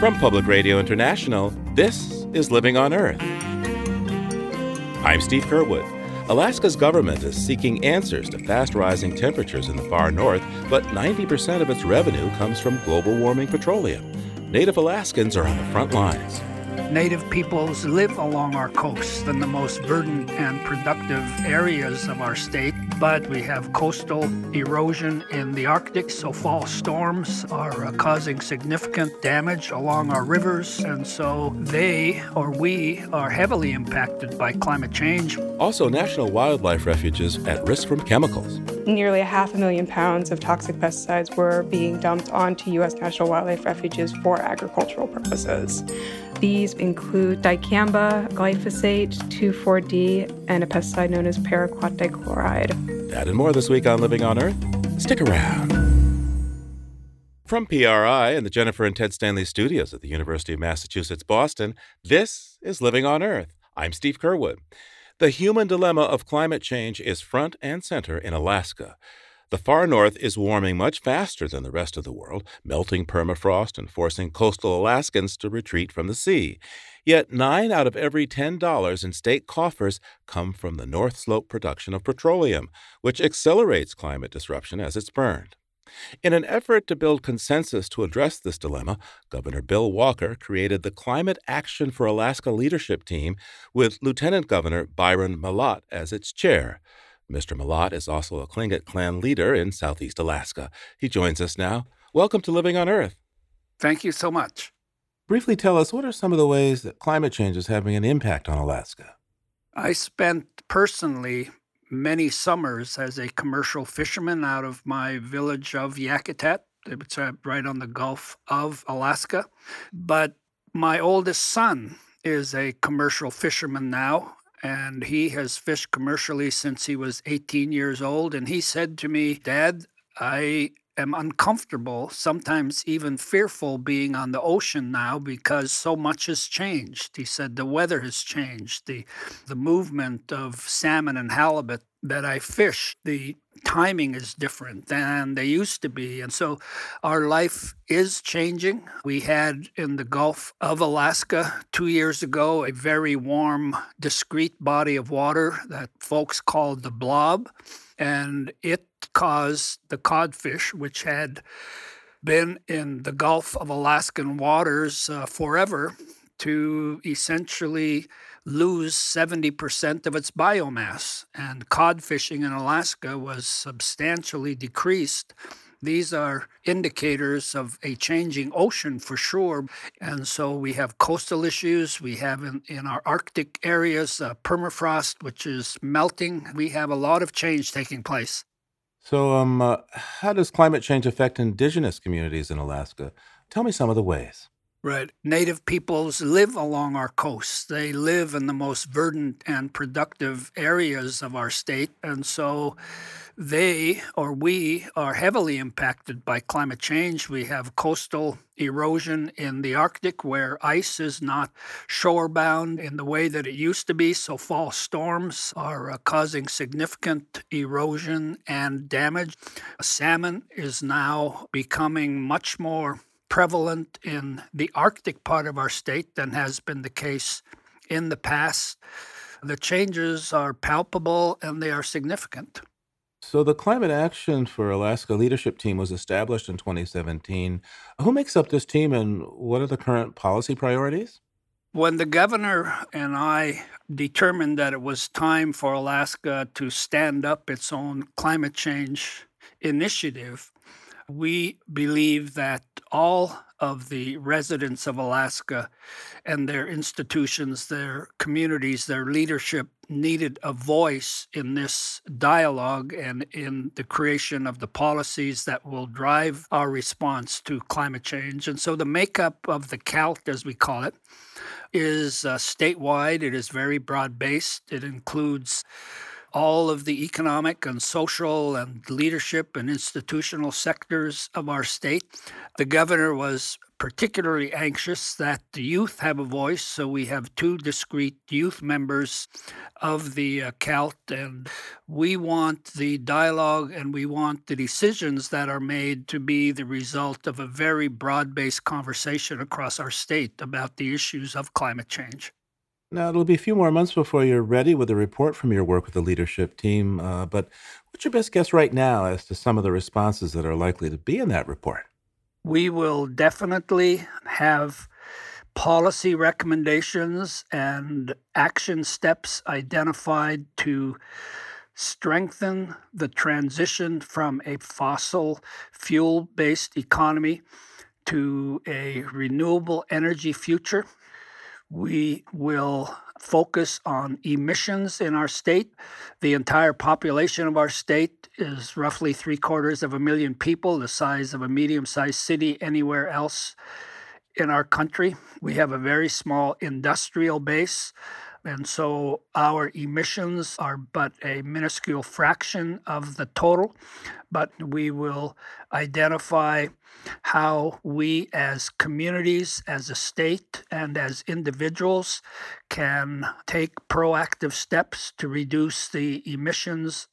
From Public Radio International, this is Living on Earth. I'm Steve Curwood. Alaska's government is seeking answers to fast rising temperatures in the far north, but 90% of its revenue comes from global warming petroleum. Native Alaskans are on the front lines. Native peoples live along our coasts in the most verdant and productive areas of our state, but we have coastal erosion in the Arctic, so fall storms are uh, causing significant damage along our rivers, and so they or we are heavily impacted by climate change. Also, national wildlife refuges at risk from chemicals. Nearly a half a million pounds of toxic pesticides were being dumped onto U.S. national wildlife refuges for agricultural purposes. These include dicamba, glyphosate, 2,4-D, and a pesticide known as paraquat dichloride. That and more this week on Living on Earth. Stick around. From PRI and the Jennifer and Ted Stanley studios at the University of Massachusetts Boston, this is Living on Earth. I'm Steve Curwood. The human dilemma of climate change is front and center in Alaska. The far north is warming much faster than the rest of the world, melting permafrost and forcing coastal Alaskans to retreat from the sea. Yet nine out of every $10 in state coffers come from the North Slope production of petroleum, which accelerates climate disruption as it's burned. In an effort to build consensus to address this dilemma, Governor Bill Walker created the Climate Action for Alaska Leadership Team with Lieutenant Governor Byron Mallott as its chair. Mr. Mallott is also a Tlingit clan leader in southeast Alaska. He joins us now. Welcome to Living on Earth. Thank you so much. Briefly tell us what are some of the ways that climate change is having an impact on Alaska? I spent personally many summers as a commercial fisherman out of my village of Yakutat. It's uh, right on the Gulf of Alaska. But my oldest son is a commercial fisherman now and he has fished commercially since he was 18 years old. And he said to me, Dad, I am uncomfortable, sometimes even fearful being on the ocean now because so much has changed. He said the weather has changed, the the movement of salmon and halibut that I fish, the timing is different than they used to be. And so our life is changing. We had in the Gulf of Alaska two years ago a very warm, discrete body of water that folks called the blob. And it caused the codfish, which had been in the Gulf of Alaskan waters uh, forever, to essentially lose 70% of its biomass. And cod fishing in Alaska was substantially decreased. These are indicators of a changing ocean for sure. And so we have coastal issues. We have in, in our Arctic areas uh, permafrost, which is melting. We have a lot of change taking place. So, um, uh, how does climate change affect indigenous communities in Alaska? Tell me some of the ways. Right. Native peoples live along our coasts. They live in the most verdant and productive areas of our state. And so they or we are heavily impacted by climate change. We have coastal erosion in the Arctic where ice is not shore bound in the way that it used to be. So fall storms are uh, causing significant erosion and damage. Salmon is now becoming much more prevalent in the Arctic part of our state than has been the case in the past. The changes are palpable and they are significant. So, the Climate Action for Alaska leadership team was established in 2017. Who makes up this team and what are the current policy priorities? When the governor and I determined that it was time for Alaska to stand up its own climate change initiative, we believe that all of the residents of Alaska and their institutions, their communities, their leadership needed a voice in this dialogue and in the creation of the policies that will drive our response to climate change. And so the makeup of the CALT, as we call it, is uh, statewide. It is very broad based. It includes all of the economic and social and leadership and institutional sectors of our state. The governor was particularly anxious that the youth have a voice. So we have two discrete youth members of the uh, CALT, and we want the dialogue and we want the decisions that are made to be the result of a very broad based conversation across our state about the issues of climate change. Now, it'll be a few more months before you're ready with a report from your work with the leadership team, uh, but what's your best guess right now as to some of the responses that are likely to be in that report? we will definitely have policy recommendations and action steps identified to strengthen the transition from a fossil fuel based economy to a renewable energy future. We will focus on emissions in our state. The entire population of our state is roughly three quarters of a million people, the size of a medium sized city anywhere else in our country. We have a very small industrial base. And so our emissions are but a minuscule fraction of the total, but we will identify how we as communities, as a state, and as individuals can take proactive steps to reduce the emissions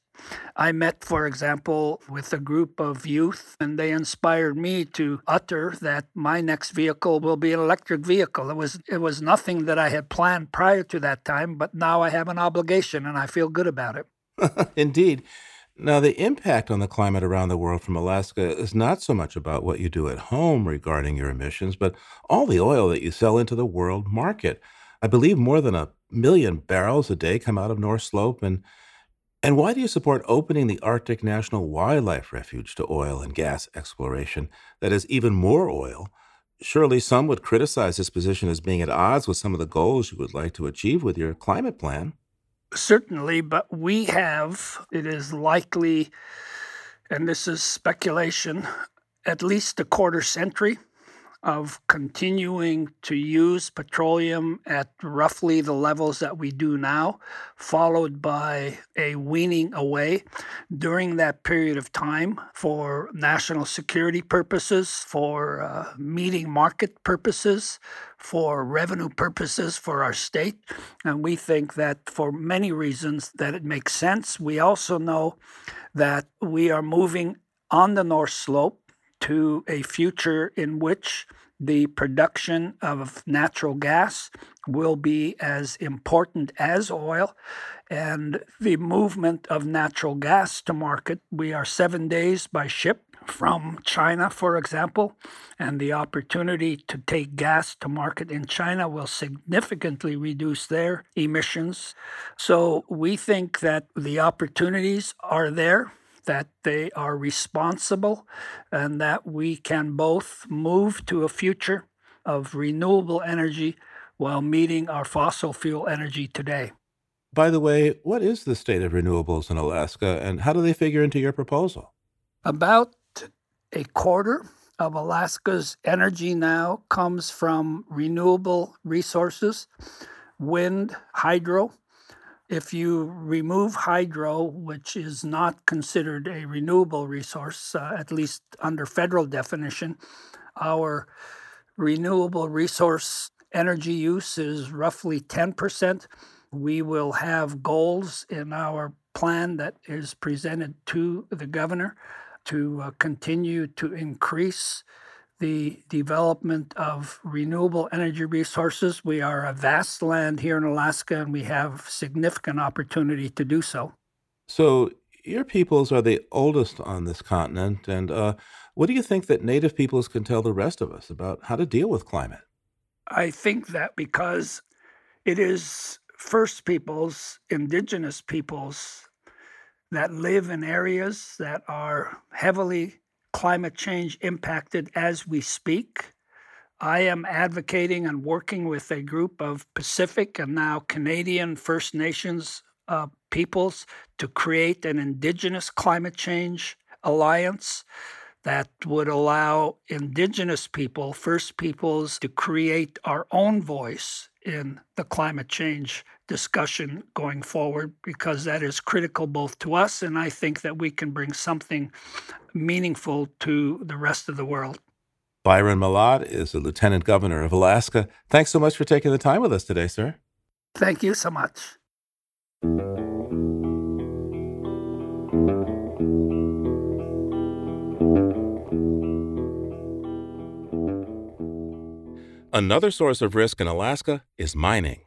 I met, for example, with a group of youth, and they inspired me to utter that my next vehicle will be an electric vehicle. It was it was nothing that I had planned prior to that time, but now I have an obligation, and I feel good about it. Indeed. Now, the impact on the climate around the world from Alaska is not so much about what you do at home regarding your emissions, but all the oil that you sell into the world market. I believe more than a million barrels a day come out of North Slope, and and why do you support opening the Arctic National Wildlife Refuge to oil and gas exploration that is even more oil? Surely some would criticize this position as being at odds with some of the goals you would like to achieve with your climate plan. Certainly, but we have, it is likely, and this is speculation, at least a quarter century of continuing to use petroleum at roughly the levels that we do now, followed by a weaning away during that period of time for national security purposes, for uh, meeting market purposes, for revenue purposes for our state. And we think that for many reasons that it makes sense. We also know that we are moving on the North Slope to a future in which the production of natural gas will be as important as oil and the movement of natural gas to market. We are seven days by ship from China, for example, and the opportunity to take gas to market in China will significantly reduce their emissions. So we think that the opportunities are there that they are responsible and that we can both move to a future of renewable energy while meeting our fossil fuel energy today. By the way, what is the state of renewables in Alaska and how do they figure into your proposal? About a quarter of Alaska's energy now comes from renewable resources, wind, hydro, if you remove hydro, which is not considered a renewable resource, uh, at least under federal definition, our renewable resource energy use is roughly 10%. We will have goals in our plan that is presented to the governor to uh, continue to increase the development of renewable energy resources. We are a vast land here in Alaska, and we have significant opportunity to do so. So, your peoples are the oldest on this continent, and uh, what do you think that Native peoples can tell the rest of us about how to deal with climate? I think that because it is First Peoples, Indigenous peoples, that live in areas that are heavily climate change impacted as we speak. I am advocating and working with a group of Pacific and now Canadian First Nations uh, peoples to create an Indigenous climate change alliance that would allow Indigenous people, First Peoples, to create our own voice in the climate change discussion going forward because that is critical both to us and I think that we can bring something meaningful to the rest of the world. Byron Mallott is the Lieutenant Governor of Alaska. Thanks so much for taking the time with us today, sir. Thank you so much. Another source of risk in Alaska is mining.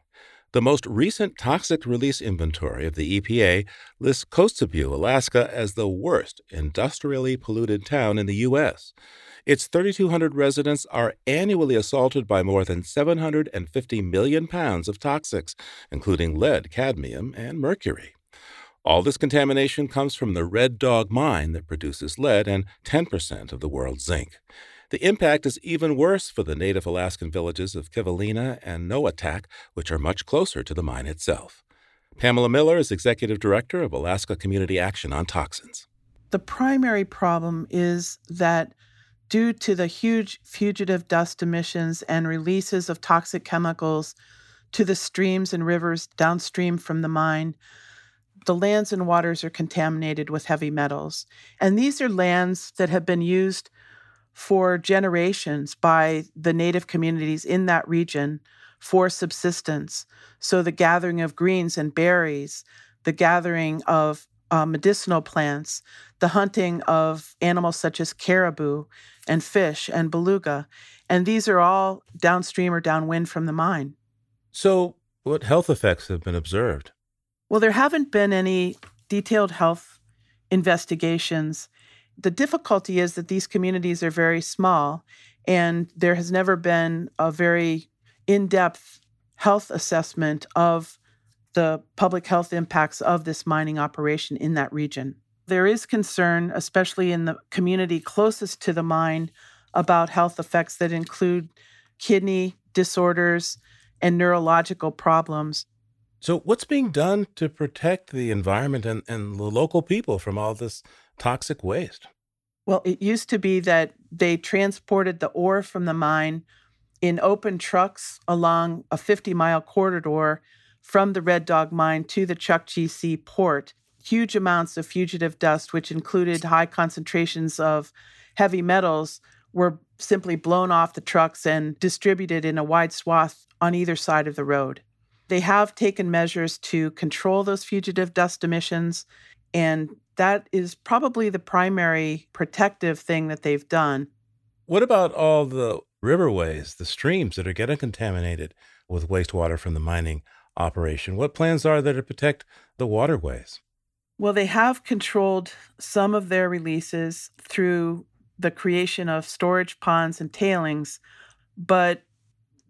The most recent toxic release inventory of the EPA lists Kotzebue, Alaska, as the worst industrially polluted town in the U.S. Its 3,200 residents are annually assaulted by more than 750 million pounds of toxics, including lead, cadmium, and mercury. All this contamination comes from the Red Dog mine that produces lead and 10% of the world's zinc. The impact is even worse for the native Alaskan villages of Kivalina and Noatak, which are much closer to the mine itself. Pamela Miller is Executive Director of Alaska Community Action on Toxins. The primary problem is that due to the huge fugitive dust emissions and releases of toxic chemicals to the streams and rivers downstream from the mine, the lands and waters are contaminated with heavy metals. And these are lands that have been used for generations by the native communities in that region for subsistence. So the gathering of greens and berries, the gathering of uh, medicinal plants, the hunting of animals such as caribou and fish and beluga. And these are all downstream or downwind from the mine. So, what health effects have been observed? Well, there haven't been any detailed health investigations the difficulty is that these communities are very small and there has never been a very in depth health assessment of the public health impacts of this mining operation in that region. There is concern, especially in the community closest to the mine, about health effects that include kidney disorders and neurological problems. So, what's being done to protect the environment and, and the local people from all this toxic waste? Well, it used to be that they transported the ore from the mine in open trucks along a 50 mile corridor from the Red Dog mine to the Chukchi port. Huge amounts of fugitive dust, which included high concentrations of heavy metals, were simply blown off the trucks and distributed in a wide swath on either side of the road. They have taken measures to control those fugitive dust emissions, and that is probably the primary protective thing that they've done. What about all the riverways, the streams that are getting contaminated with wastewater from the mining operation? What plans are there to protect the waterways? Well, they have controlled some of their releases through the creation of storage ponds and tailings, but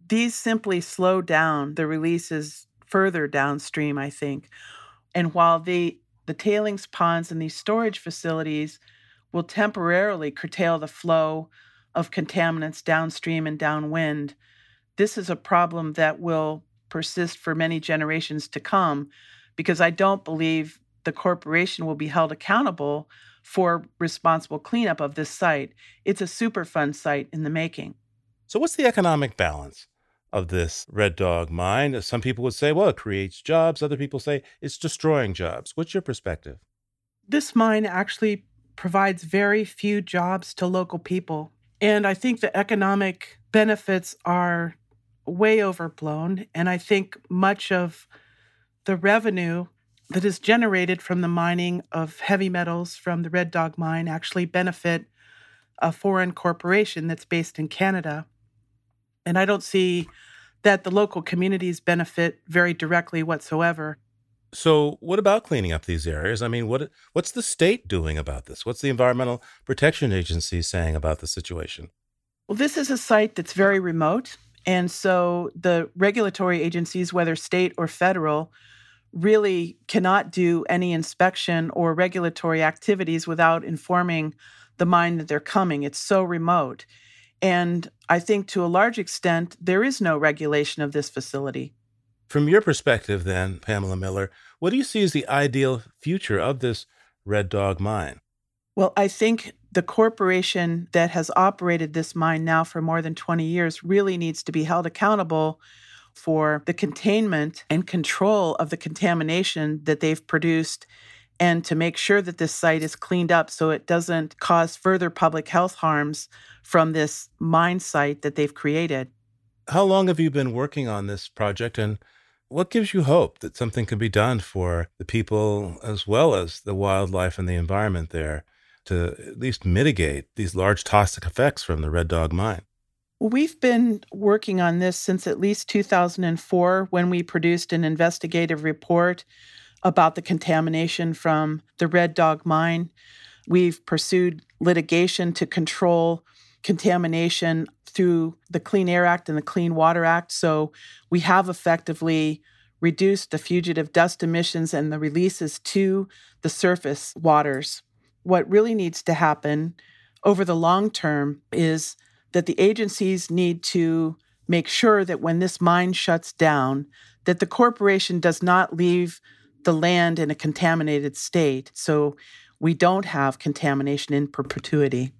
these simply slow down the releases further downstream, I think. And while they the tailings ponds and these storage facilities will temporarily curtail the flow of contaminants downstream and downwind. This is a problem that will persist for many generations to come because I don't believe the corporation will be held accountable for responsible cleanup of this site. It's a Superfund site in the making. So, what's the economic balance of this red dog mine. Some people would say, well, it creates jobs. Other people say it's destroying jobs. What's your perspective? This mine actually provides very few jobs to local people. And I think the economic benefits are way overblown. And I think much of the revenue that is generated from the mining of heavy metals from the Red Dog mine actually benefit a foreign corporation that's based in Canada. And I don't see that the local communities benefit very directly whatsoever. So, what about cleaning up these areas? I mean, what what's the state doing about this? What's the Environmental Protection Agency saying about the situation? Well, this is a site that's very remote, and so the regulatory agencies, whether state or federal, really cannot do any inspection or regulatory activities without informing the mine that they're coming. It's so remote. And I think to a large extent, there is no regulation of this facility. From your perspective, then, Pamela Miller, what do you see as the ideal future of this Red Dog mine? Well, I think the corporation that has operated this mine now for more than 20 years really needs to be held accountable for the containment and control of the contamination that they've produced and to make sure that this site is cleaned up so it doesn't cause further public health harms from this mine site that they've created. How long have you been working on this project and what gives you hope that something can be done for the people as well as the wildlife and the environment there to at least mitigate these large toxic effects from the Red Dog mine? We've been working on this since at least 2004 when we produced an investigative report about the contamination from the Red Dog mine. We've pursued litigation to control contamination through the Clean Air Act and the Clean Water Act. So we have effectively reduced the fugitive dust emissions and the releases to the surface waters. What really needs to happen over the long term is that the agencies need to make sure that when this mine shuts down that the corporation does not leave the land in a contaminated state so we don't have contamination in perpetuity.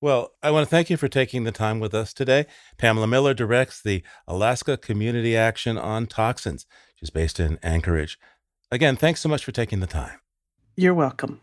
Well, I want to thank you for taking the time with us today. Pamela Miller directs the Alaska Community Action on Toxins. She's based in Anchorage. Again, thanks so much for taking the time. You're welcome.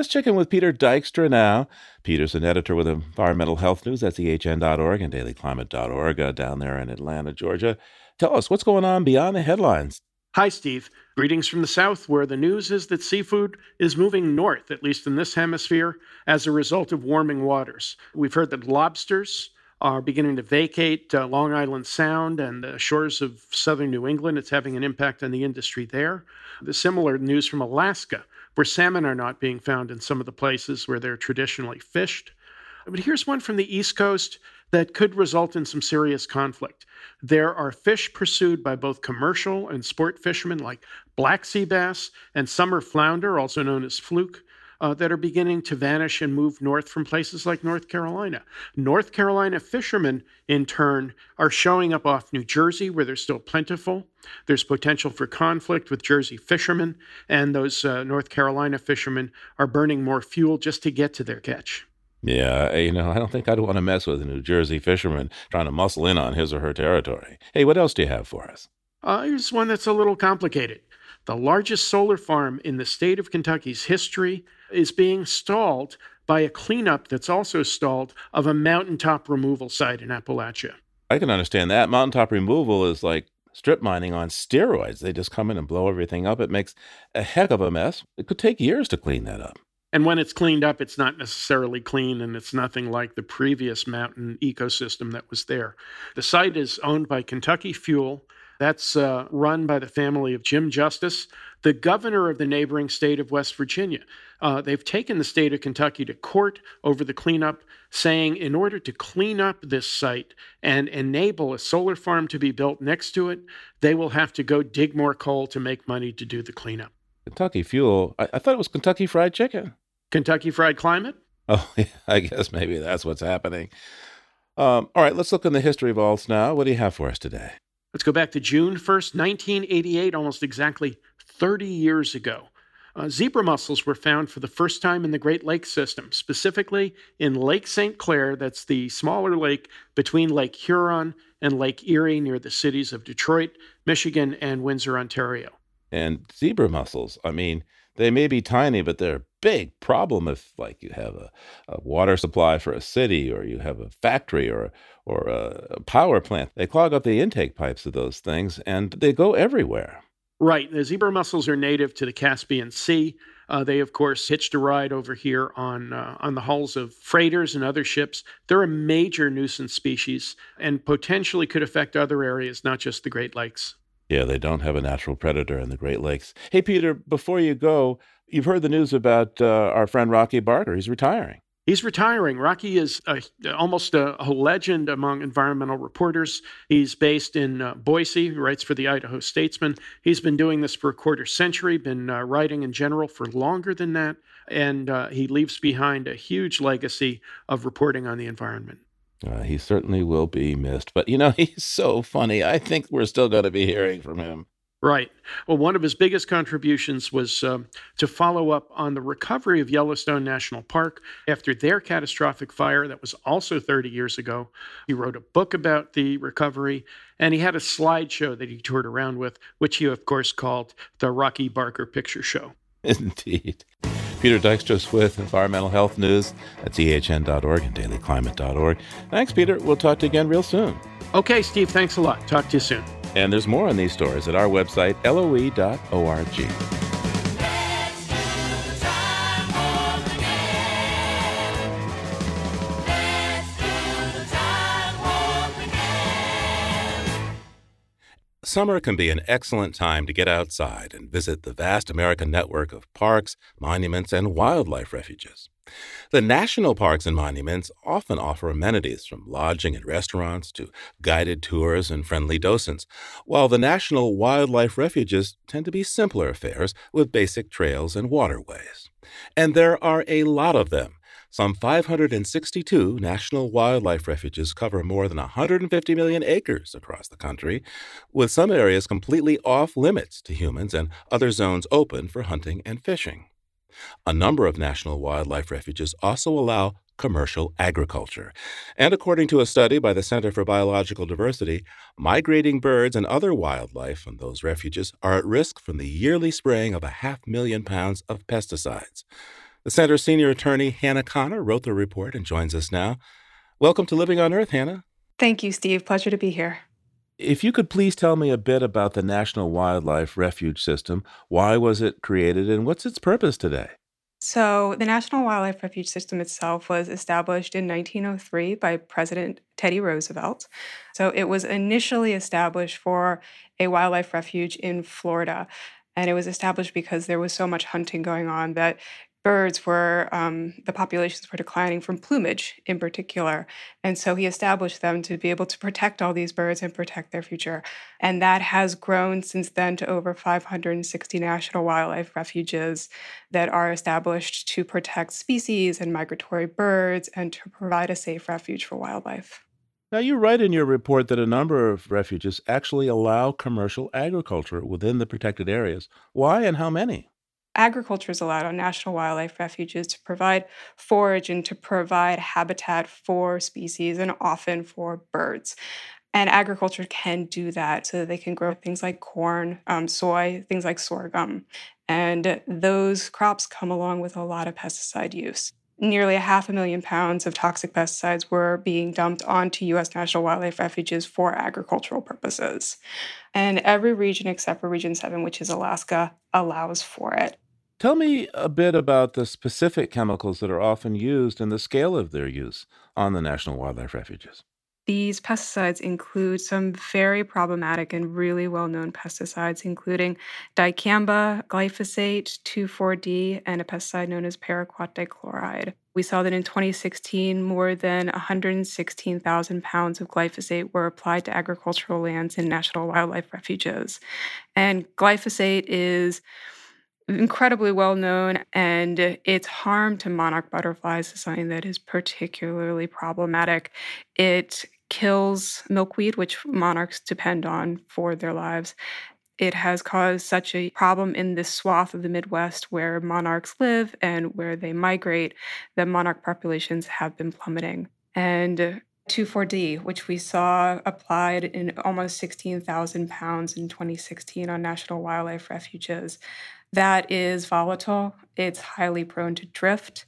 Let's check in with Peter Dykstra now. Peter's an editor with Environmental Health News at ehn.org and dailyclimate.org uh, down there in Atlanta, Georgia. Tell us what's going on beyond the headlines. Hi, Steve. Greetings from the South, where the news is that seafood is moving north, at least in this hemisphere, as a result of warming waters. We've heard that lobsters are beginning to vacate uh, Long Island Sound and the shores of southern New England. It's having an impact on the industry there. The similar news from Alaska, where salmon are not being found in some of the places where they're traditionally fished. But here's one from the East Coast that could result in some serious conflict. There are fish pursued by both commercial and sport fishermen like black sea bass and summer flounder, also known as fluke, uh, that are beginning to vanish and move north from places like North Carolina. North Carolina fishermen, in turn, are showing up off New Jersey where they're still plentiful. There's potential for conflict with Jersey fishermen, and those uh, North Carolina fishermen are burning more fuel just to get to their catch. Yeah, you know, I don't think I'd want to mess with a New Jersey fisherman trying to muscle in on his or her territory. Hey, what else do you have for us? Uh, here's one that's a little complicated. The largest solar farm in the state of Kentucky's history is being stalled by a cleanup that's also stalled of a mountaintop removal site in Appalachia. I can understand that. Mountaintop removal is like strip mining on steroids. They just come in and blow everything up. It makes a heck of a mess. It could take years to clean that up. And when it's cleaned up, it's not necessarily clean and it's nothing like the previous mountain ecosystem that was there. The site is owned by Kentucky Fuel that's uh, run by the family of Jim Justice, the governor of the neighboring state of West Virginia. Uh, they've taken the state of Kentucky to court over the cleanup, saying in order to clean up this site and enable a solar farm to be built next to it, they will have to go dig more coal to make money to do the cleanup. Kentucky Fuel? I, I thought it was Kentucky Fried Chicken. Kentucky Fried Climate? Oh, yeah, I guess maybe that's what's happening. Um, all right, let's look in the history vaults now. What do you have for us today? Let's go back to June 1st, 1988, almost exactly 30 years ago. Uh, zebra mussels were found for the first time in the Great Lakes system, specifically in Lake St. Clair, that's the smaller lake between Lake Huron and Lake Erie near the cities of Detroit, Michigan, and Windsor, Ontario. And zebra mussels, I mean, they may be tiny, but they're a big problem if, like, you have a, a water supply for a city or you have a factory or, or a, a power plant. They clog up the intake pipes of those things and they go everywhere. Right. The zebra mussels are native to the Caspian Sea. Uh, they, of course, hitched a ride over here on uh, on the hulls of freighters and other ships. They're a major nuisance species and potentially could affect other areas, not just the Great Lakes. Yeah, they don't have a natural predator in the Great Lakes. Hey, Peter, before you go, you've heard the news about uh, our friend Rocky Barker. He's retiring. He's retiring. Rocky is a, almost a, a, legend among environmental reporters. He's based in uh, Boise, he writes for the Idaho Statesman. He's been doing this for a quarter century, been uh, writing in general for longer than that, and uh, he leaves behind a huge legacy of reporting on the environment. Uh, he certainly will be missed. But, you know, he's so funny. I think we're still going to be hearing from him. Right. Well, one of his biggest contributions was um, to follow up on the recovery of Yellowstone National Park after their catastrophic fire that was also 30 years ago. He wrote a book about the recovery, and he had a slideshow that he toured around with, which he, of course, called the Rocky Barker Picture Show. Indeed. Peter Dykstra with Environmental Health News at ehn.org and dailyclimate.org. Thanks, Peter. We'll talk to you again real soon. Okay, Steve. Thanks a lot. Talk to you soon. And there's more on these stories at our website, loe.org. Summer can be an excellent time to get outside and visit the vast American network of parks, monuments, and wildlife refuges. The national parks and monuments often offer amenities from lodging and restaurants to guided tours and friendly docents, while the national wildlife refuges tend to be simpler affairs with basic trails and waterways. And there are a lot of them some 562 national wildlife refuges cover more than 150 million acres across the country, with some areas completely off limits to humans and other zones open for hunting and fishing. A number of national wildlife refuges also allow commercial agriculture. And according to a study by the Center for Biological Diversity, migrating birds and other wildlife in those refuges are at risk from the yearly spraying of a half million pounds of pesticides. The Center's senior attorney, Hannah Connor, wrote the report and joins us now. Welcome to Living on Earth, Hannah. Thank you, Steve. Pleasure to be here. If you could please tell me a bit about the National Wildlife Refuge System, why was it created and what's its purpose today? So, the National Wildlife Refuge System itself was established in 1903 by President Teddy Roosevelt. So, it was initially established for a wildlife refuge in Florida. And it was established because there was so much hunting going on that birds were um, the populations were declining from plumage in particular and so he established them to be able to protect all these birds and protect their future and that has grown since then to over 560 national wildlife refuges that are established to protect species and migratory birds and to provide a safe refuge for wildlife now, you write in your report that a number of refuges actually allow commercial agriculture within the protected areas. Why and how many? Agriculture is allowed on national wildlife refuges to provide forage and to provide habitat for species and often for birds. And agriculture can do that so that they can grow things like corn, um, soy, things like sorghum. And those crops come along with a lot of pesticide use. Nearly a half a million pounds of toxic pesticides were being dumped onto U.S. national wildlife refuges for agricultural purposes. And every region except for Region 7, which is Alaska, allows for it. Tell me a bit about the specific chemicals that are often used and the scale of their use on the National Wildlife Refuges. These pesticides include some very problematic and really well known pesticides, including dicamba, glyphosate, 2,4-D, and a pesticide known as paraquat dichloride. We saw that in 2016, more than 116,000 pounds of glyphosate were applied to agricultural lands in national wildlife refuges. And glyphosate is incredibly well known, and its harm to monarch butterflies is something that is particularly problematic. It kills milkweed, which monarchs depend on for their lives. It has caused such a problem in this swath of the Midwest where monarchs live and where they migrate that monarch populations have been plummeting. And 2,4-D, which we saw applied in almost 16,000 pounds in 2016 on national wildlife refuges that is volatile, it's highly prone to drift,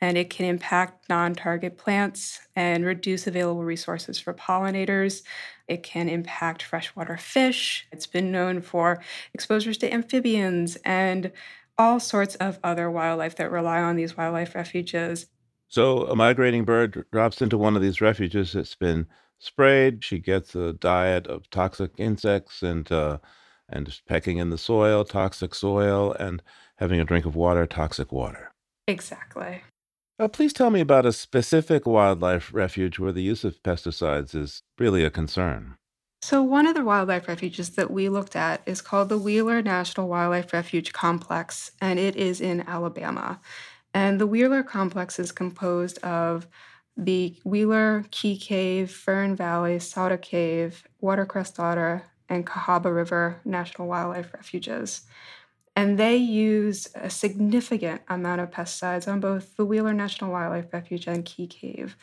and it can impact non target plants and reduce available resources for pollinators. It can impact freshwater fish. It's been known for exposures to amphibians and all sorts of other wildlife that rely on these wildlife refuges. So, a migrating bird drops into one of these refuges that's been sprayed, she gets a diet of toxic insects and uh, and pecking in the soil, toxic soil, and having a drink of water, toxic water. Exactly. Uh, please tell me about a specific wildlife refuge where the use of pesticides is really a concern. So, one of the wildlife refuges that we looked at is called the Wheeler National Wildlife Refuge Complex, and it is in Alabama. And the Wheeler Complex is composed of the Wheeler, Key Cave, Fern Valley, Sauta Cave, Watercress Darter, and Cahaba River National Wildlife Refuges. And they use a significant amount of pesticides on both the Wheeler National Wildlife Refuge and Key Cave.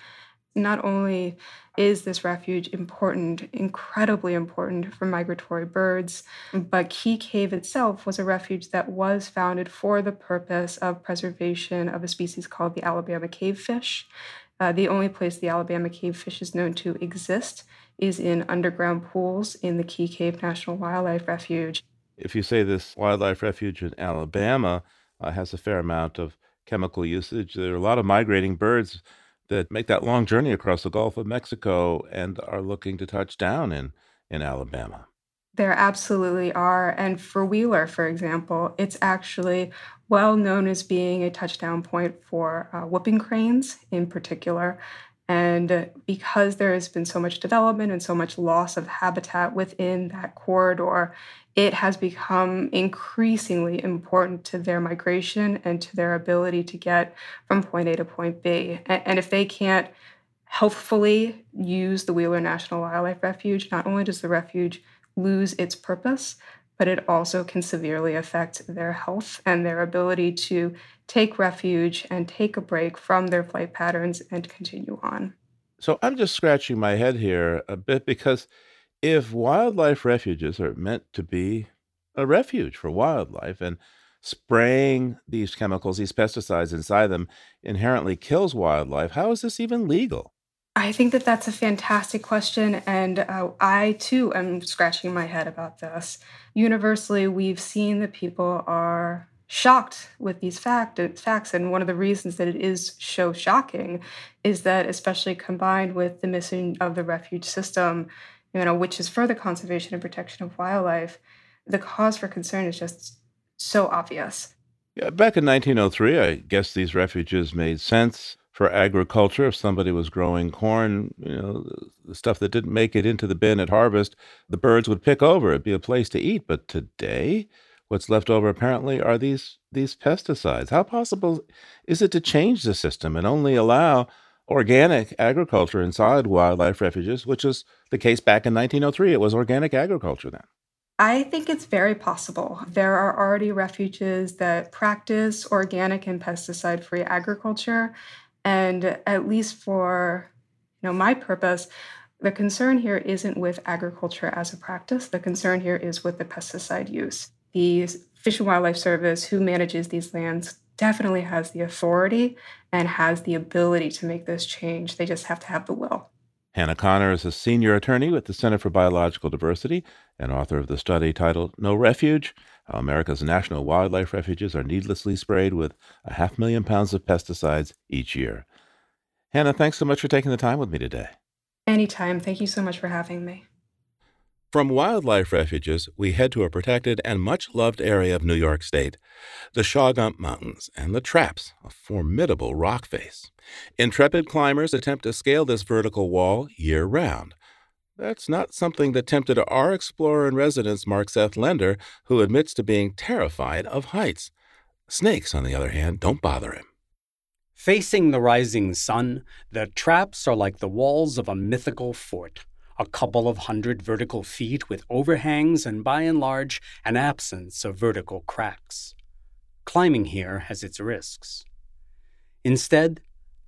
Not only is this refuge important, incredibly important for migratory birds, but Key Cave itself was a refuge that was founded for the purpose of preservation of a species called the Alabama cavefish. Uh, the only place the Alabama cavefish is known to exist is in underground pools in the Key Cave National Wildlife Refuge. If you say this wildlife refuge in Alabama uh, has a fair amount of chemical usage, there are a lot of migrating birds that make that long journey across the Gulf of Mexico and are looking to touch down in, in Alabama. There absolutely are. And for Wheeler, for example, it's actually well known as being a touchdown point for uh, whooping cranes in particular. And because there has been so much development and so much loss of habitat within that corridor, it has become increasingly important to their migration and to their ability to get from point A to point B. And if they can't healthfully use the Wheeler National Wildlife Refuge, not only does the refuge lose its purpose, but it also can severely affect their health and their ability to take refuge and take a break from their flight patterns and continue on. So I'm just scratching my head here a bit because if wildlife refuges are meant to be a refuge for wildlife and spraying these chemicals, these pesticides inside them inherently kills wildlife, how is this even legal? I think that that's a fantastic question. And uh, I too am scratching my head about this. Universally, we've seen that people are shocked with these fact, facts. And one of the reasons that it is so shocking is that, especially combined with the missing of the refuge system, you know, which is for the conservation and protection of wildlife, the cause for concern is just so obvious. Yeah, back in 1903, I guess these refuges made sense for agriculture. If somebody was growing corn, you know, the stuff that didn't make it into the bin at harvest, the birds would pick over. It'd be a place to eat. But today, what's left over apparently are these these pesticides. How possible is it to change the system and only allow organic agriculture inside wildlife refuges, which was the case back in 1903. It was organic agriculture then. I think it's very possible. There are already refuges that practice organic and pesticide free agriculture. And at least for you know, my purpose, the concern here isn't with agriculture as a practice. The concern here is with the pesticide use. The Fish and Wildlife Service, who manages these lands, definitely has the authority and has the ability to make this change. They just have to have the will. Hannah Connor is a senior attorney with the Center for Biological Diversity and author of the study titled No Refuge America's National Wildlife Refuges Are Needlessly Sprayed with a Half Million Pounds of Pesticides Each Year. Hannah, thanks so much for taking the time with me today. Anytime. Thank you so much for having me. From wildlife refuges, we head to a protected and much loved area of New York State, the Shawangunk Mountains and the Traps, a formidable rock face. Intrepid climbers attempt to scale this vertical wall year round. That's not something that tempted our explorer in residence, Mark Seth Lender, who admits to being terrified of heights. Snakes, on the other hand, don't bother him. Facing the rising sun, the traps are like the walls of a mythical fort a couple of hundred vertical feet with overhangs and by and large an absence of vertical cracks. Climbing here has its risks. Instead,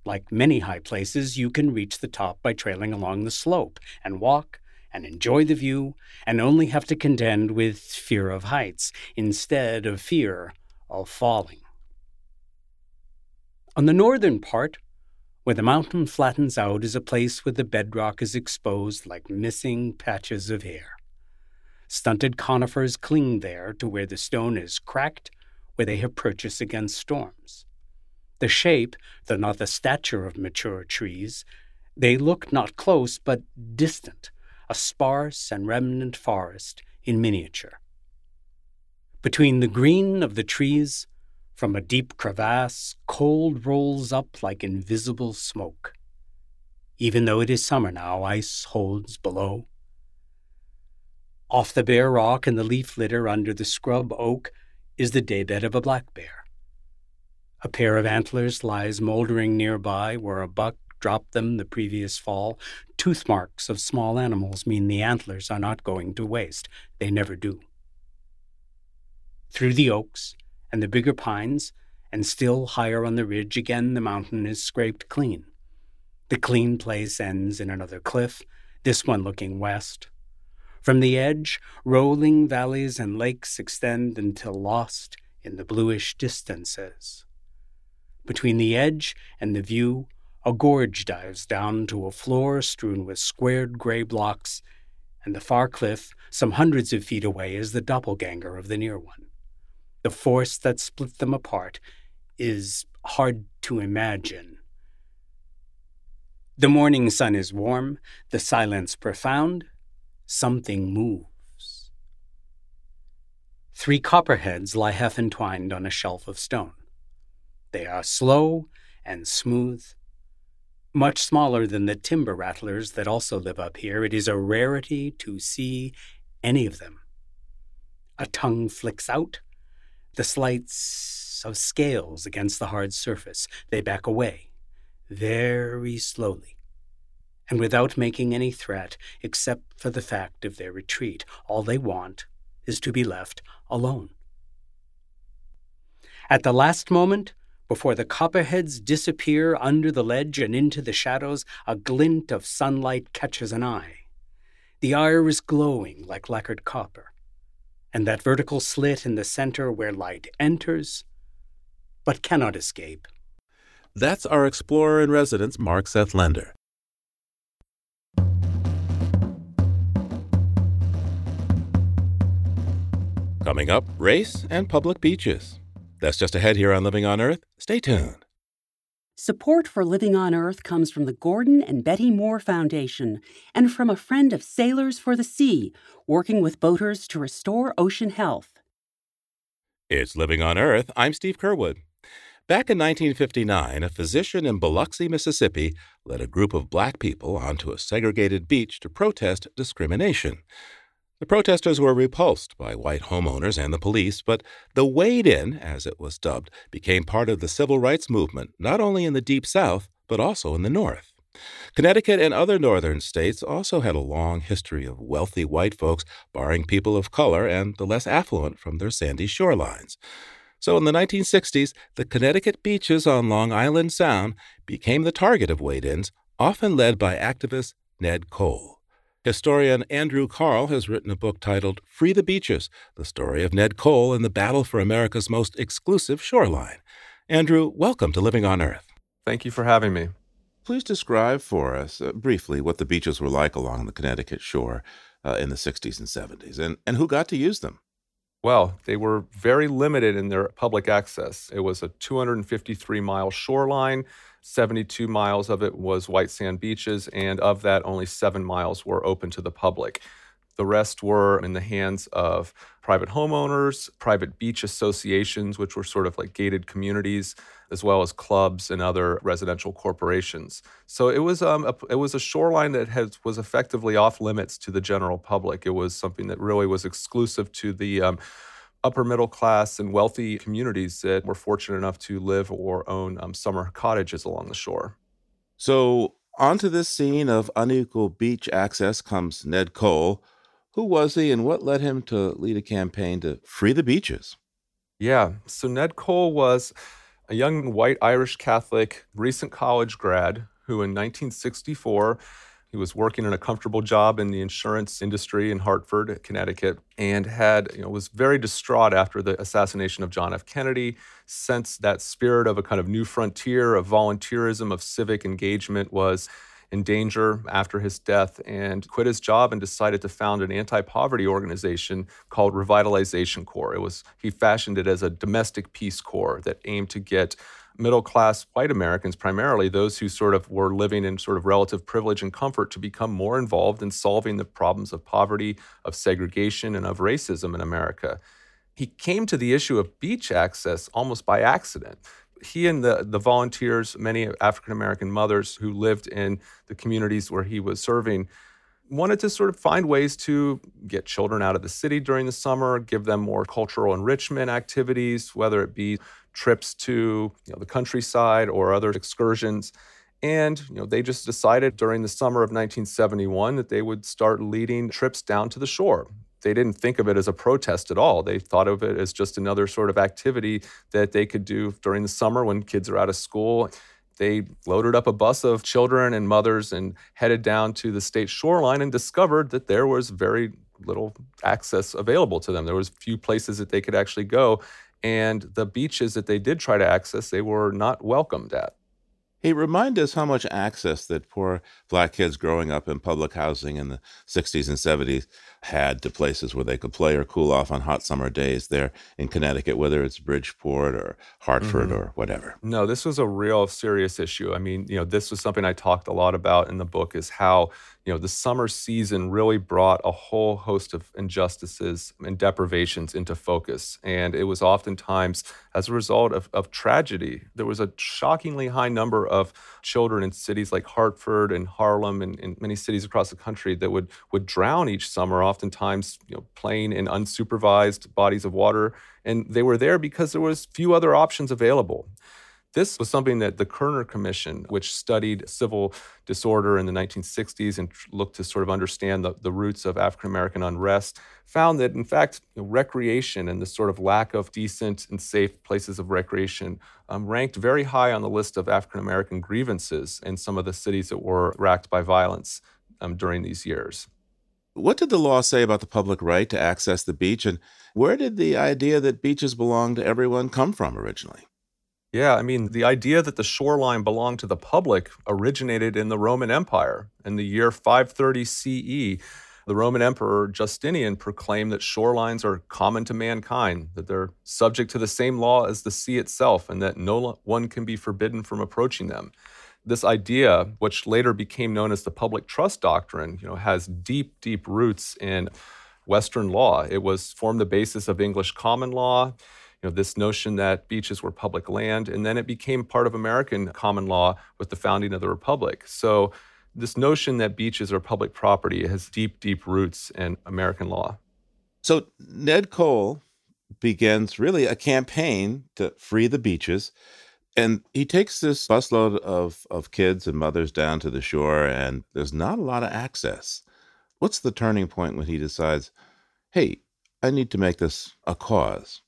like many high places, you can reach the top by trailing along the slope and walk and enjoy the view and only have to contend with fear of heights instead of fear of falling. On the northern part, where the mountain flattens out is a place where the bedrock is exposed like missing patches of hair. Stunted conifers cling there to where the stone is cracked, where they have purchased against storms. The shape, though not the stature of mature trees, They look not close, but distant, a sparse and remnant forest in miniature. Between the green of the trees, from a deep crevasse, cold rolls up like invisible smoke. Even though it is summer now, ice holds below. Off the bare rock in the leaf litter under the scrub oak is the daybed of a black bear. A pair of antlers lies moldering nearby where a buck dropped them the previous fall. Tooth marks of small animals mean the antlers are not going to waste. They never do. Through the oaks and the bigger pines, and still higher on the ridge, again the mountain is scraped clean. The clean place ends in another cliff, this one looking west. From the edge, rolling valleys and lakes extend until lost in the bluish distances. Between the edge and the view, a gorge dives down to a floor strewn with squared gray blocks, and the far cliff, some hundreds of feet away, is the doppelganger of the near one. The force that split them apart is hard to imagine. The morning sun is warm, the silence profound, something moves. Three copperheads lie half entwined on a shelf of stone. They are slow and smooth. Much smaller than the timber rattlers that also live up here, it is a rarity to see any of them. A tongue flicks out, the slights of scales against the hard surface. They back away, very slowly and without making any threat except for the fact of their retreat. All they want is to be left alone. At the last moment, before the copperheads disappear under the ledge and into the shadows, a glint of sunlight catches an eye. The iris glowing like lacquered copper, and that vertical slit in the center where light enters but cannot escape. That's our explorer in residence, Mark Seth Lender. Coming up, race and public beaches. That's just ahead here on Living on Earth. Stay tuned. Support for Living on Earth comes from the Gordon and Betty Moore Foundation and from a friend of Sailors for the Sea, working with boaters to restore ocean health. It's Living on Earth. I'm Steve Curwood. Back in 1959, a physician in Biloxi, Mississippi, led a group of black people onto a segregated beach to protest discrimination. The protesters were repulsed by white homeowners and the police, but the Wade In, as it was dubbed, became part of the civil rights movement not only in the Deep South, but also in the North. Connecticut and other northern states also had a long history of wealthy white folks barring people of color and the less affluent from their sandy shorelines. So in the 1960s, the Connecticut beaches on Long Island Sound became the target of wade ins, often led by activist Ned Coll. Historian Andrew Kahrl has written a book titled Free the Beaches The Story of Ned Coll and the Battle for America's Most Exclusive Shoreline. Andrew, welcome to Living on Earth. Thank you for having me. Please describe for us uh, briefly what the beaches were like along the Connecticut shore uh, in the 60s and 70s and, and who got to use them. Well, they were very limited in their public access. It was a 253 mile shoreline 72 miles of it was white sand beaches, and of that, only seven miles were open to the public. The rest were in the hands of private homeowners, private beach associations, which were sort of like gated communities, as well as clubs and other residential corporations. So it was um, a, it was a shoreline that has, was effectively off limits to the general public. It was something that really was exclusive to the um, upper middle class and wealthy communities that were fortunate enough to live or own um, summer cottages along the shore. So, onto this scene of unequal beach access comes Ned Coll. Who was he and what led him to lead a campaign to free the beaches? Yeah, so Ned Coll was a young white Irish Catholic, recent college grad who in 1964 he was working in a comfortable job in the insurance industry in Hartford, Connecticut, and had, you know, was very distraught after the assassination of John F. Kennedy, sensed that spirit of a kind of new frontier of volunteerism, of civic engagement was in danger after his death and quit his job and decided to found an anti-poverty organization called Revitalization Corps. It was he fashioned it as a domestic peace corps that aimed to get middle class white Americans, primarily those who sort of were living in sort of relative privilege and comfort, to become more involved in solving the problems of poverty, of segregation, and of racism in America. He came to the issue of beach access almost by accident. He and the, the volunteers, many African American mothers who lived in the communities where he was serving, wanted to sort of find ways to get children out of the city during the summer, give them more cultural enrichment activities, whether it be trips to you know, the countryside or other excursions. And you know, they just decided during the summer of 1971 that they would start leading trips down to the shore. They didn't think of it as a protest at all. They thought of it as just another sort of activity that they could do during the summer when kids are out of school they loaded up a bus of children and mothers and headed down to the state shoreline and discovered that there was very little access available to them. There was few places that they could actually go, and the beaches that they did try to access, they were not welcomed at. Hey, remind us how much access that poor black kids growing up in public housing in the 60s and 70s had to places where they could play or cool off on hot summer days there in Connecticut, whether it's Bridgeport or Hartford mm-hmm. or whatever. No, this was a real serious issue. I mean, you know, this was something I talked a lot about in the book is how you know, the summer season really brought a whole host of injustices and deprivations into focus. And it was oftentimes as a result of, of tragedy. There was a shockingly high number of children in cities like Hartford and Harlem and, and many cities across the country that would, would drown each summer, oftentimes you know, playing in unsupervised bodies of water. And they were there because there was few other options available. This was something that the Kerner Commission, which studied civil disorder in the 1960s and looked to sort of understand the, the roots of African American unrest, found that in fact, you know, recreation and the sort of lack of decent and safe places of recreation um, ranked very high on the list of African American grievances in some of the cities that were racked by violence um, during these years. What did the law say about the public right to access the beach, and where did the idea that beaches belong to everyone come from originally? Yeah, I mean, the idea that the shoreline belonged to the public originated in the Roman Empire. In the year 530 CE, the Roman Emperor Justinian proclaimed that shorelines are common to mankind, that they're subject to the same law as the sea itself, and that no one can be forbidden from approaching them. This idea, which later became known as the public trust doctrine, you know, has deep, deep roots in Western law. It was formed the basis of English common law you know, this notion that beaches were public land, and then it became part of American common law with the founding of the republic. So this notion that beaches are public property has deep, deep roots in American law. So Ned Coll begins really a campaign to free the beaches. And he takes this busload of, of kids and mothers down to the shore, and there's not a lot of access. What's the turning point when he decides, hey, I need to make this a cause?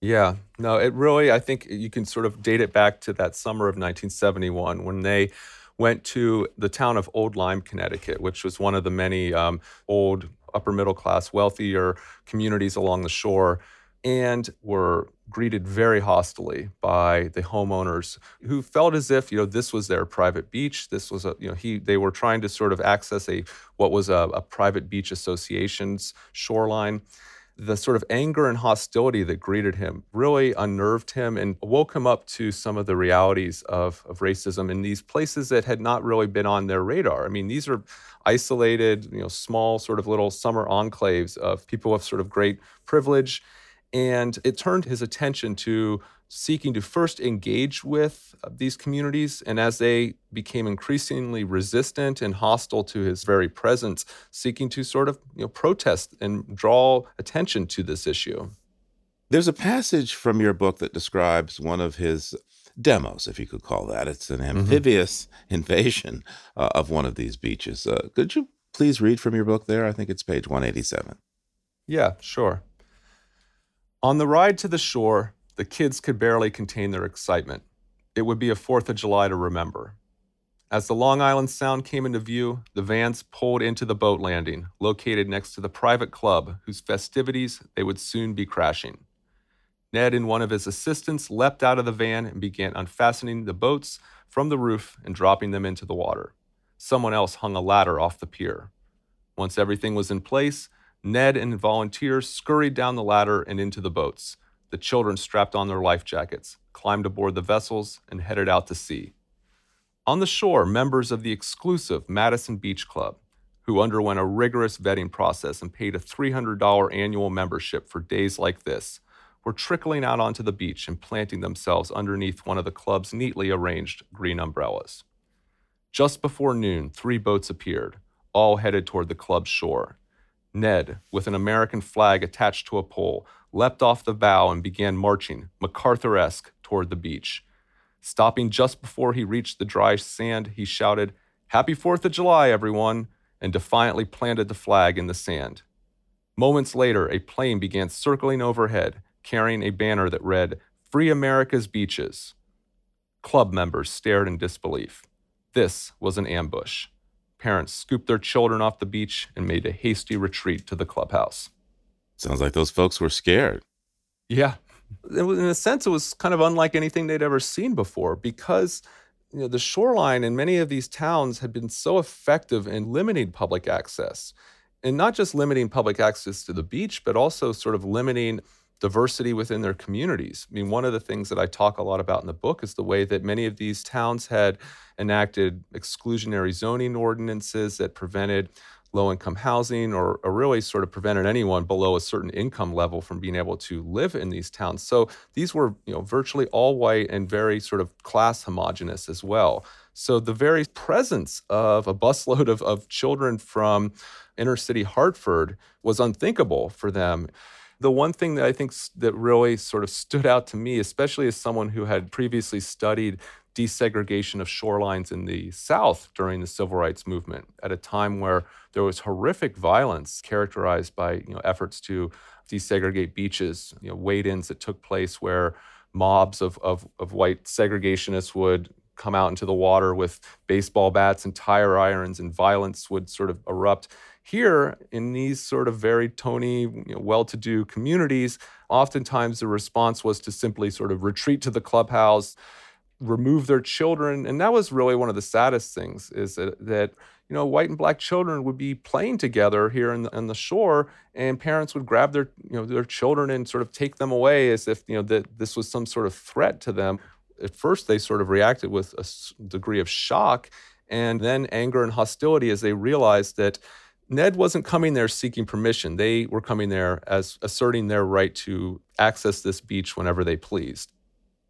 Yeah, no, it really, I think you can sort of date it back to that summer of 1971 when they went to the town of Old Lyme, Connecticut, which was one of the many um, old, upper middle class, wealthier communities along the shore, and were greeted very hostily by the homeowners who felt as if you know this was their private beach this was a you know he they were trying to sort of access a what was a, a private beach association's shoreline the sort of anger and hostility that greeted him really unnerved him and woke him up to some of the realities of, of racism in these places that had not really been on their radar. I mean, these are isolated, you know, small sort of little summer enclaves of people of sort of great privilege. And it turned his attention to seeking to first engage with uh, these communities. And as they became increasingly resistant and hostile to his very presence, seeking to sort of you know, protest and draw attention to this issue. There's a passage from your book that describes one of his demos, if you could call that. It's an mm-hmm. amphibious mm-hmm. invasion uh, of one of these beaches. Uh, could you please read from your book there? I think it's page 187. Yeah, sure. On the ride to the shore, the kids could barely contain their excitement. It would be a 4th of July to remember. As the Long Island Sound came into view, the vans pulled into the boat landing, located next to the private club whose festivities they would soon be crashing. Ned and one of his assistants leapt out of the van and began unfastening the boats from the roof and dropping them into the water. Someone else hung a ladder off the pier. Once everything was in place, Ned and volunteers scurried down the ladder and into the boats The children strapped on their life jackets, climbed aboard the vessels, and headed out to sea. On the shore, members of the exclusive Madison Beach Club, who underwent a rigorous vetting process and paid a $300 annual membership for days like this, were trickling out onto the beach and planting themselves underneath one of the club's neatly arranged green umbrellas. Just before noon, three boats appeared, all headed toward the club's shore. Ned, with an American flag attached to a pole, leapt off the bow and began marching, MacArthur esque, toward the beach. Stopping just before he reached the dry sand, he shouted, Happy Fourth of July, everyone, and defiantly planted the flag in the sand. Moments later, a plane began circling overhead, carrying a banner that read, Free America's Beaches. Club members stared in disbelief. This was an ambush. Parents scooped their children off the beach and made a hasty retreat to the clubhouse. Sounds like those folks were scared. Yeah. In a sense, it was kind of unlike anything they'd ever seen before because you know, the shoreline in many of these towns had been so effective in limiting public access. And not just limiting public access to the beach, but also sort of limiting diversity within their communities. I mean, one of the things that I talk a lot about in the book is the way that many of these towns had enacted exclusionary zoning ordinances that prevented low income housing or, or, really sort of prevented anyone below a certain income level from being able to live in these towns. So these were, you know, virtually all white and very sort of class homogenous as well. So the very presence of a busload of, of children from inner city Hartford was unthinkable for them. The one thing that I think that really sort of stood out to me, especially as someone who had previously studied desegregation of shorelines in the South during the civil rights movement at a time where there was horrific violence characterized by you know, efforts to desegregate beaches, you know, wade-ins that took place where mobs of, of, of white segregationists would come out into the water with baseball bats and tire irons and violence would sort of erupt here, in these sort of very Tony, you know, well to do communities, oftentimes the response was to simply sort of retreat to the clubhouse, remove their children. And that was really one of the saddest things is that, that you know, white and black children would be playing together here in the, on the shore, and parents would grab their, you know, their children and sort of take them away as if, you know, that this was some sort of threat to them. At first, they sort of reacted with a degree of shock and then anger and hostility as they realized that Ned wasn't coming there seeking permission. They were coming there as asserting their right to access this beach whenever they pleased.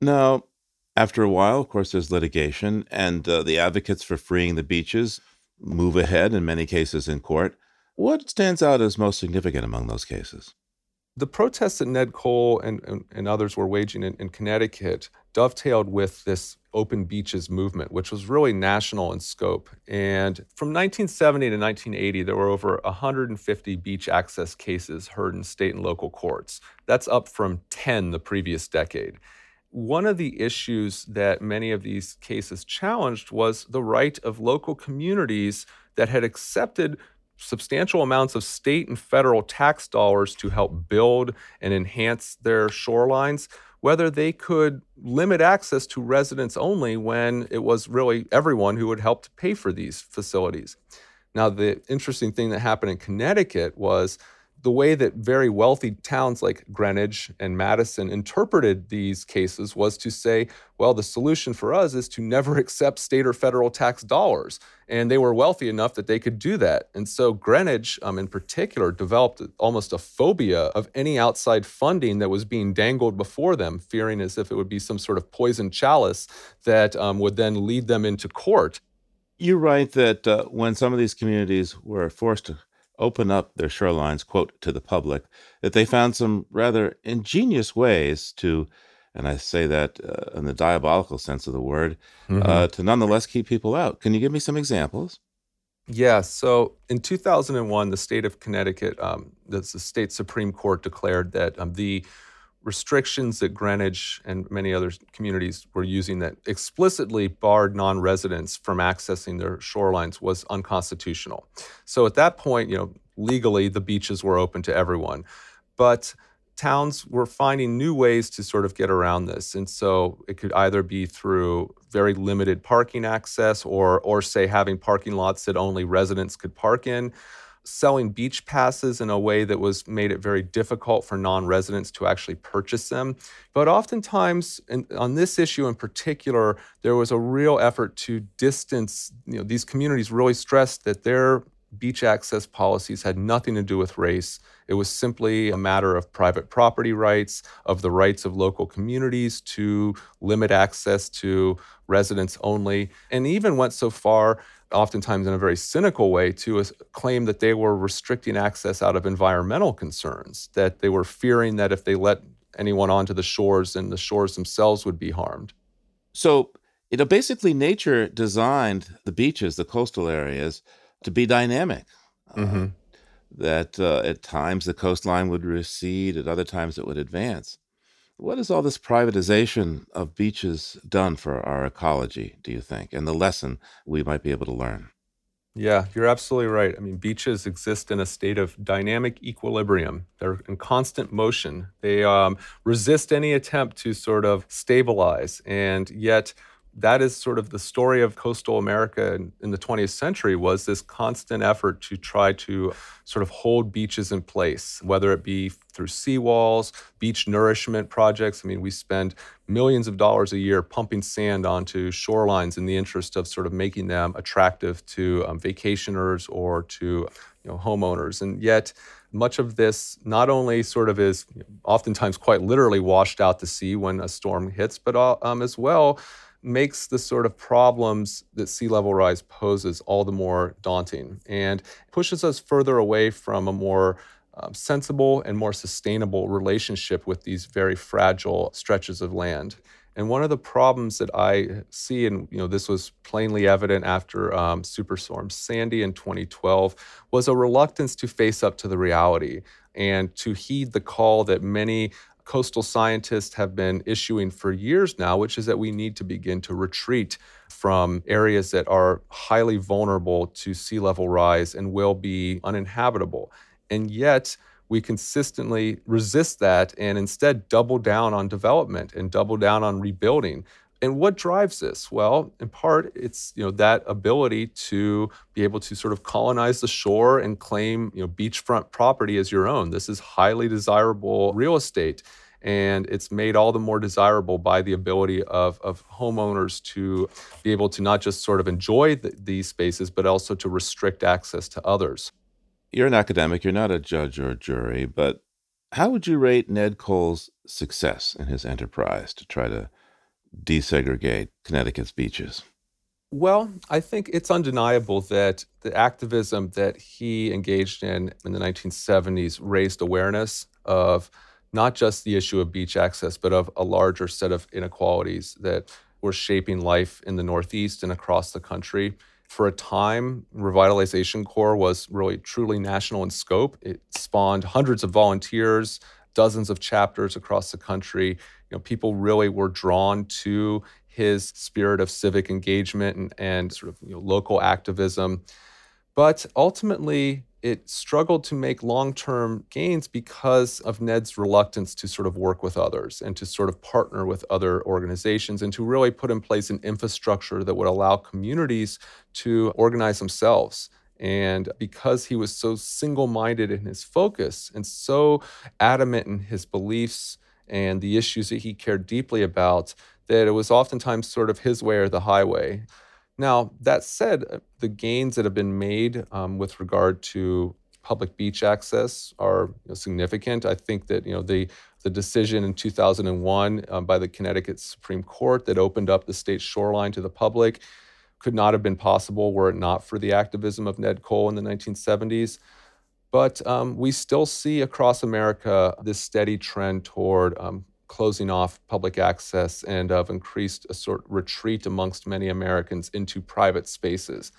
Now, after a while, of course, there's litigation, and uh, the advocates for freeing the beaches move ahead in many cases in court. What stands out as most significant among those cases? The protests that Ned Coll and, and, and others were waging in, in Connecticut dovetailed with this open beaches movement, which was really national in scope. And from 1970 to 1980, there were over 150 beach access cases heard in state and local courts. That's up from 10 the previous decade. One of the issues that many of these cases challenged was the right of local communities that had accepted substantial amounts of state and federal tax dollars to help build and enhance their shorelines whether they could limit access to residents only when it was really everyone who would help to pay for these facilities. Now, the interesting thing that happened in Connecticut was the way that very wealthy towns like Greenwich and Madison interpreted these cases was to say, well, the solution for us is to never accept state or federal tax dollars. And they were wealthy enough that they could do that. And so Greenwich, um, in particular, developed almost a phobia of any outside funding that was being dangled before them, fearing as if it would be some sort of poison chalice that um, would then lead them into court. You write that uh, when some of these communities were forced to open up their shorelines, quote, to the public, that they found some rather ingenious ways to, and I say that uh, in the diabolical sense of the word, mm-hmm. uh, to nonetheless keep people out. Can you give me some examples? Yeah. So in 2001, the state of Connecticut, um, the, the state Supreme Court declared that um, the restrictions that Greenwich and many other communities were using that explicitly barred non residents from accessing their shorelines was unconstitutional. So at that point, you know, legally the beaches were open to everyone. But towns were finding new ways to sort of get around this. And so it could either be through very limited parking access or or say having parking lots that only residents could park in. Selling beach passes in a way that was made it very difficult for non-residents to actually purchase them. But oftentimes, in, on this issue in particular, there was a real effort to distance. You know, these communities really stressed that their beach access policies had nothing to do with race. It was simply a matter of private property rights, of the rights of local communities to limit access to residents only, and even went so far oftentimes in a very cynical way, to claim that they were restricting access out of environmental concerns, that they were fearing that if they let anyone onto the shores, then the shores themselves would be harmed. So, you know, basically, nature designed the beaches, the coastal areas, to be dynamic. Uh, mm-hmm. Uh, that uh, at times the coastline would recede, at other times it would advance. What has all this privatization of beaches done for our ecology, do you think, and the lesson we might be able to learn? Yeah, you're absolutely right. I mean, beaches exist in a state of dynamic equilibrium. They're in constant motion. They um, resist any attempt to sort of stabilize. And yet, that is sort of the story of coastal America in, the 20th century was this constant effort to try to sort of hold beaches in place, whether it be through seawalls, beach nourishment projects. I mean, we spend millions of dollars a year pumping sand onto shorelines in the interest of sort of making them attractive to um, vacationers or to you know, homeowners. And yet, much of this not only sort of is oftentimes quite literally washed out to sea when a storm hits, but uh, um, as well makes the sort of problems that sea level rise poses all the more daunting and pushes us further away from a more um, sensible and more sustainable relationship with these very fragile stretches of land. And one of the problems that I see, and you know, this was plainly evident after um, Superstorm Sandy in 2012, was a reluctance to face up to the reality and to heed the call that many coastal scientists have been issuing for years now, which is that we need to begin to retreat from areas that are highly vulnerable to sea level rise and will be uninhabitable. And yet, we consistently resist that and instead double down on development and double down on rebuilding. And what drives this? Well, in part, it's you know that ability to be able to sort of colonize the shore and claim you know beachfront property as your own. This is highly desirable real estate, and it's made all the more desirable by the ability of of homeowners to be able to not just sort of enjoy the, these spaces, but also to restrict access to others. You're an academic. You're not a judge or a jury, but how would you rate Ned Coll's success in his enterprise to try to desegregate Connecticut's beaches? Well, I think it's undeniable that the activism that he engaged in in the 1970s raised awareness of not just the issue of beach access, but of a larger set of inequalities that were shaping life in the Northeast and across the country. For a time, Revitalization Corps was really truly national in scope. It spawned hundreds of volunteers, dozens of chapters across the country you know, people really were drawn to his spirit of civic engagement and, and sort of you know, local activism. But ultimately, it struggled to make long term gains because of Ned's reluctance to sort of work with others and to sort of partner with other organizations and to really put in place an infrastructure that would allow communities to organize themselves. And because he was so single minded in his focus and so adamant in his beliefs and the issues that he cared deeply about, that it was oftentimes sort of his way or the highway. Now, that said, uh, the gains that have been made um, with regard to public beach access are you know, significant. I think that you know the the decision in 2001 um, by the Connecticut Supreme Court that opened up the state's shoreline to the public could not have been possible were it not for the activism of Ned Coll in the 1970s. But um, we still see across America this steady trend toward um, closing off public access and of increased a sort of retreat amongst many Americans into private spaces.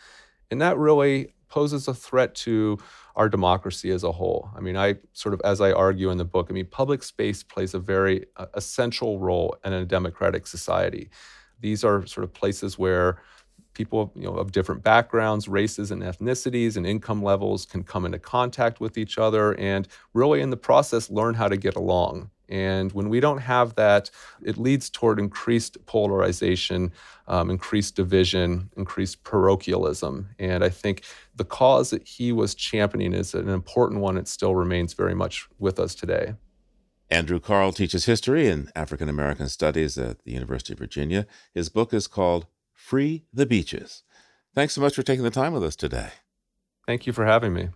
And that really poses a threat to our democracy as a whole. I mean, I sort of, as I argue in the book, I mean, public space plays a very uh, essential role in a democratic society. These are sort of places where people you know, of different backgrounds, races, and ethnicities and income levels can come into contact with each other and really, in the process, learn how to get along. And when we don't have that, it leads toward increased polarization, um, increased division, increased parochialism. And I think the cause that he was championing is an important one. It still remains very much with us today. Andrew Kahrl teaches history and African American studies at the University of Virginia. His book is called Free the Beaches. Thanks so much for taking the time with us today. Thank you for having me.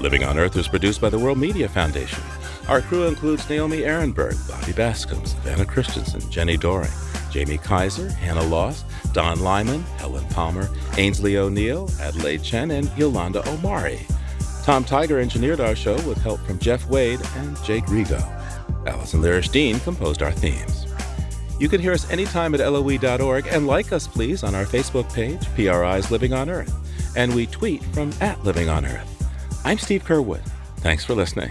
Living on Earth is produced by the World Media Foundation. Our crew includes Naomi Arenberg, Bobby Bascomb, Savannah Christensen, Jenny Doering, Jamie Kaiser, Hannah Loss, Don Lyman, Helen Palmer, Ainsley O'Neill, Adelaide Chen, and Yolanda Omari. Tom Tiger engineered our show with help from Jeff Wade and Jake Rigo. Allison Lirish Dean composed our themes. You can hear us anytime at LOE.org and like us, please, on our Facebook page, PRI's Living on Earth. And we tweet from at Living on Earth. I'm Steve Curwood. Thanks for listening.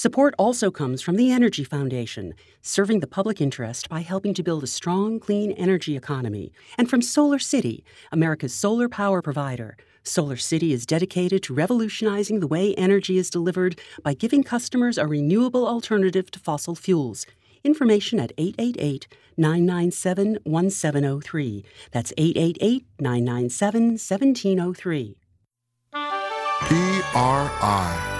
Support also comes from the Energy Foundation, serving the public interest by helping to build a strong, clean energy economy, and from Solar City, America's solar power provider. Solar City is dedicated to revolutionizing the way energy is delivered by giving customers a renewable alternative to fossil fuels. Information at 888 997 1703. That's 888 997 1703. PRI,